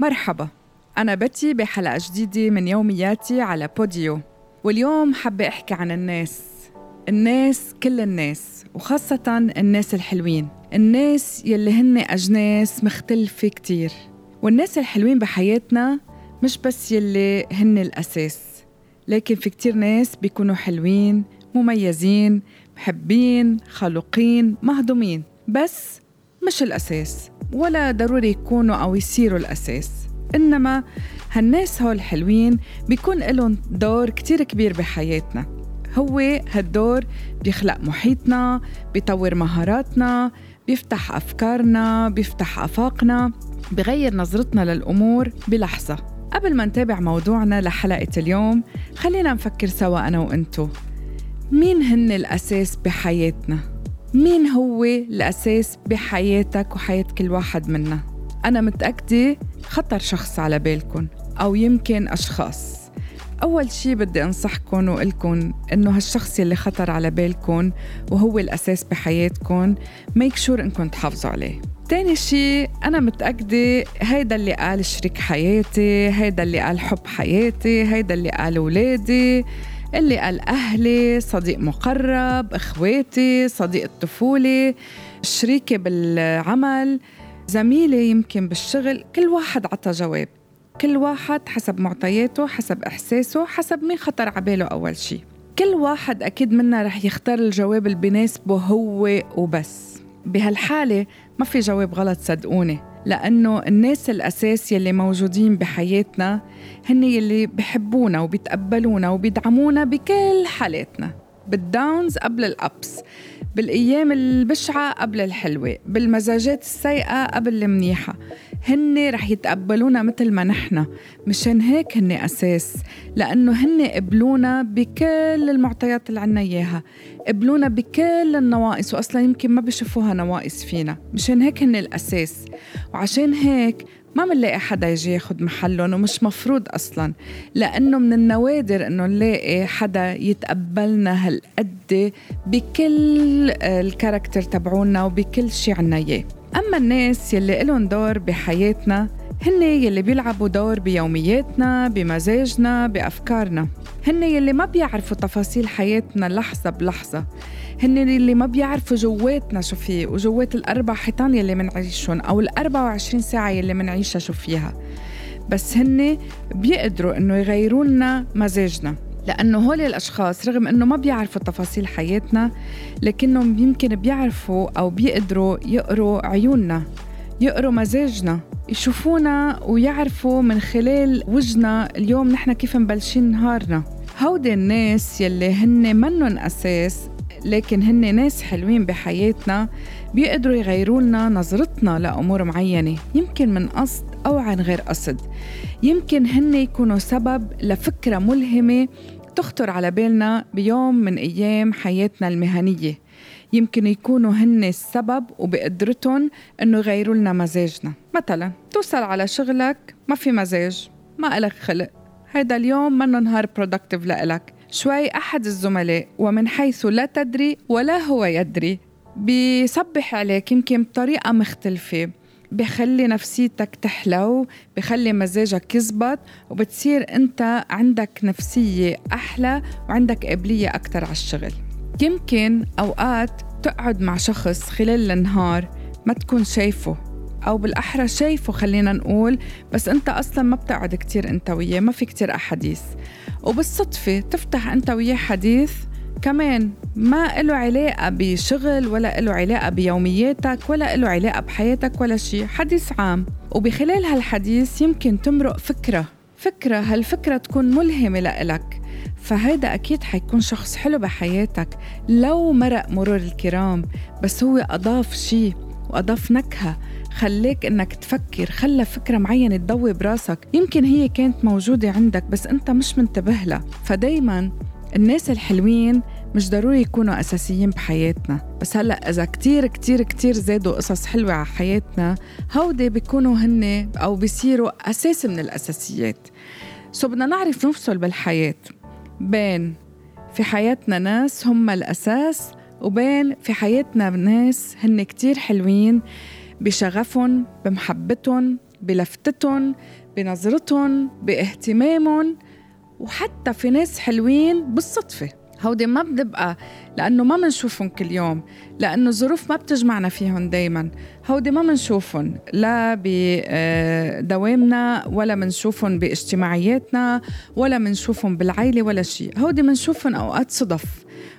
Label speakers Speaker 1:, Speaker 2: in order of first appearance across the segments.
Speaker 1: مرحبا. أنا بتي بحلقة جديدة من يومياتي على بوديو. واليوم حابة أحكي عن الناس. الناس كل الناس وخاصة الناس الحلوين. الناس يلي هن أجناس مختلفة كتير. والناس الحلوين بحياتنا مش بس يلي هن الأساس لكن في كتير ناس بيكونوا حلوين مميزين محبين خلوقين مهضومين. بس مش الأساس. ولا ضروري يكونوا أو يصيروا الأساس. إنما هالناس هول الحلوين بيكون لهم دور كتير كبير بحياتنا. هو هالدور بيخلق محيطنا بيطور مهاراتنا بيفتح أفكارنا بيفتح آفاقنا بغير نظرتنا للأمور بلحظة. قبل ما نتابع موضوعنا لحلقة اليوم خلينا نفكر سوا أنا وإنتو. مين هن الأساس بحياتنا؟ مين هو الأساس بحياتك وحياة كل واحد منا؟ أنا متأكدة خطر شخص على بالكم أو يمكن أشخاص. أول شي بدي أنصحكم وأقلكم إنه هالشخص اللي خطر على بالكم وهو الأساس بحياتكم ميك شور إنكم تحافظوا عليه. تاني شي أنا متأكدة هيدا اللي قال شريك حياتي هيدا اللي قال حب حياتي هيدا اللي قال ولادي. اللي قال أهلي صديق مقرب إخواتي صديق الطفولة شريكي بالعمل زميلي يمكن بالشغل كل واحد عطى جواب. كل واحد حسب معطياته حسب إحساسه حسب مين خطر عباله أول شي. كل واحد أكيد منا رح يختار الجواب اللي بيناسبه هو وبس. بهالحالة ما في جواب غلط صدقوني. لأنه الناس الأساس يلي موجودين بحياتنا هن يلي بحبونا وبيتقبلونا وبيدعمونا بكل حالاتنا بالداونز قبل الأبس بالأيام البشعة قبل الحلوة بالمزاجات السيئة قبل المنيحة. هن رح يتقبلونا مثل ما نحن مشان هيك هن أساس. لأنه هن قبلونا بكل المعطيات اللي عنا إياها. قبلونا بكل النواقص وأصلا يمكن ما بيشوفوها نواقص فينا. مشان هيك هن الأساس. وعشان هيك ما منلاقي حدا يجي ياخد محلهم ومش مفروض أصلا. لأنه من النوادر انه نلاقي حدا يتقبلنا هالقد بكل الكاركتر تبعونا وبكل شيء عنا إياه. أما الناس يلي لهم دور بحياتنا هن يلي بيلعبوا دور بيومياتنا بمزاجنا بأفكارنا. هن يلي ما بيعرفوا تفاصيل حياتنا لحظة بلحظة. هن اللي ما بيعرفوا جواتنا شو في وجوات الأربع حيطان يلي منعيشهم أو الأربع وعشرين ساعة يلي منعيشها شو فيها. بس هن بيقدروا إنه يغيروا لنا مزاجنا. لأنه هول الأشخاص رغم إنه ما بيعرفوا تفاصيل حياتنا لكنهم يمكن بيعرفوا أو بيقدروا يقروا عيوننا يقروا مزاجنا يشوفونا ويعرفوا من خلال وجهنا اليوم نحن كيف مبلشين نهارنا. هودي الناس يلي هن منن أساس لكن هن ناس حلوين بحياتنا بيقدروا يغيروا لنا نظرتنا لأمور معينة يمكن من قصد أو عن غير قصد. يمكن هن يكونوا سبب لفكرة ملهمة تخطر على بالنا بيوم من أيام حياتنا المهنية. يمكن يكونوا هن السبب وبقدرتهم إنه يغيروا لنا مزاجنا. مثلا توصل على شغلك ما في مزاج ما إلك خلق. هيدا اليوم منه نهار برودكتيف لإلك. شوي أحد الزملاء ومن حيث لا تدري ولا هو يدري بيصبح عليك يمكن بطريقة مختلفة. بخلي نفسيتك تحلو بخلي مزاجك يزبط وبتصير انت عندك نفسية أحلى وعندك قابلية أكتر على الشغل. يمكن أوقات تقعد مع شخص خلال النهار ما تكون شايفه أو بالأحرى شايفه خلينا نقول بس أنت أصلا ما بتقعد كتير أنت وياه ما في كتير أحاديث. وبالصدفة تفتح أنت وياه حديث كمان ما له علاقة بشغل ولا له علاقة بيومياتك ولا له علاقة بحياتك ولا شيء حديث عام. وبخلال هالحديث يمكن تمرق فكرة. فكرة هالفكرة تكون ملهمة لإلك. فهيدا أكيد حيكون شخص حلو بحياتك. لو مرق مرور الكرام بس هو أضاف شيء وأضاف نكهة خليك إنك تفكر. خلى فكرة معينة تضوي براسك. يمكن هي كانت موجودة عندك بس أنت مش منتبه لها. فدايما الناس الحلوين مش ضروري يكونوا أساسيين بحياتنا. بس هلأ إذا كتير كتير كتير زادوا قصص حلوة على حياتنا هودي بيكونوا هن أو بيصيروا أساس من الأساسيات. سو بدنا نعرف نفصل بالحياة. بين في حياتنا ناس هم الأساس وبين في حياتنا ناس هن كتير حلوين بشغفهم بمحبتهم بلفتتهم بنظرتهم باهتمامهم. وحتى في ناس حلوين بالصدفة. هودي ما بنبقى لأنه ما منشوفهم كل يوم لأنه الظروف ما بتجمعنا فيهم دايما. هودي ما منشوفهم لا بدوامنا ولا منشوفهم باجتماعياتنا ولا منشوفهم بالعيلة ولا شيء هودي منشوفهم أوقات صدف.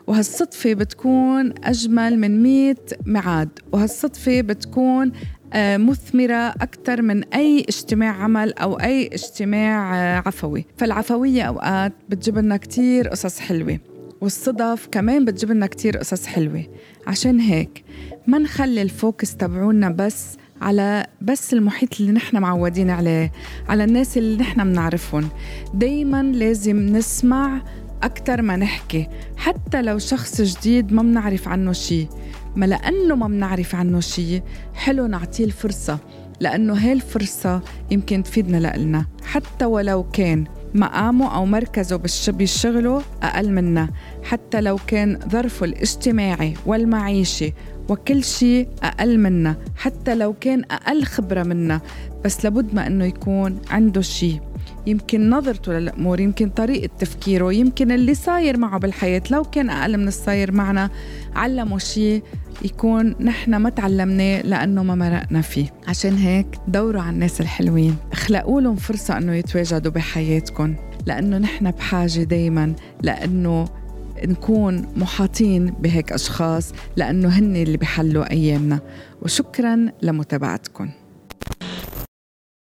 Speaker 1: وهالصدفة بتكون أجمل من مئة ميعاد. وهالصدفة بتكون آه، مثمرة أكثر من أي اجتماع عمل أو أي اجتماع آه، عفوي. فالعفوية أوقات بتجيب لنا كتير قصص حلوة والصدف كمان بتجيب لنا كتير قصص حلوة. عشان هيك ما نخلي الفوكس تبعونا بس على بس المحيط اللي نحن معودين عليه على الناس اللي نحن بنعرفهم دايما لازم نسمع أكتر ما نحكي حتى لو شخص جديد ما بنعرف عنه شي. ما لأنه ما بنعرف عنه شي حلو نعطيه الفرصة لأنه هاي الفرصة يمكن تفيدنا لإلنا. حتى ولو كان مقامه أو مركزه بشغله أقل منا. حتى لو كان ظرفه الاجتماعي والمعيشي وكل شيء أقل منا. حتى لو كان أقل خبرة منا. بس لابد ما أنه يكون عنده شيء يمكن نظرته للأمور يمكن طريقة تفكيره يمكن اللي صاير معه بالحياة. لو كان أقل من الصاير معنا علمه شيء يكون نحن ما تعلمناه لأنه ما مرقنا فيه. عشان هيك دوروا على الناس الحلوين. اخلقوا لهم فرصة أنه يتواجدوا بحياتكم. لأنه نحن بحاجة دايما لأنه نكون محاطين بهيك أشخاص لأنه هن اللي بحلوا أيامنا. وشكرا لمتابعتكم.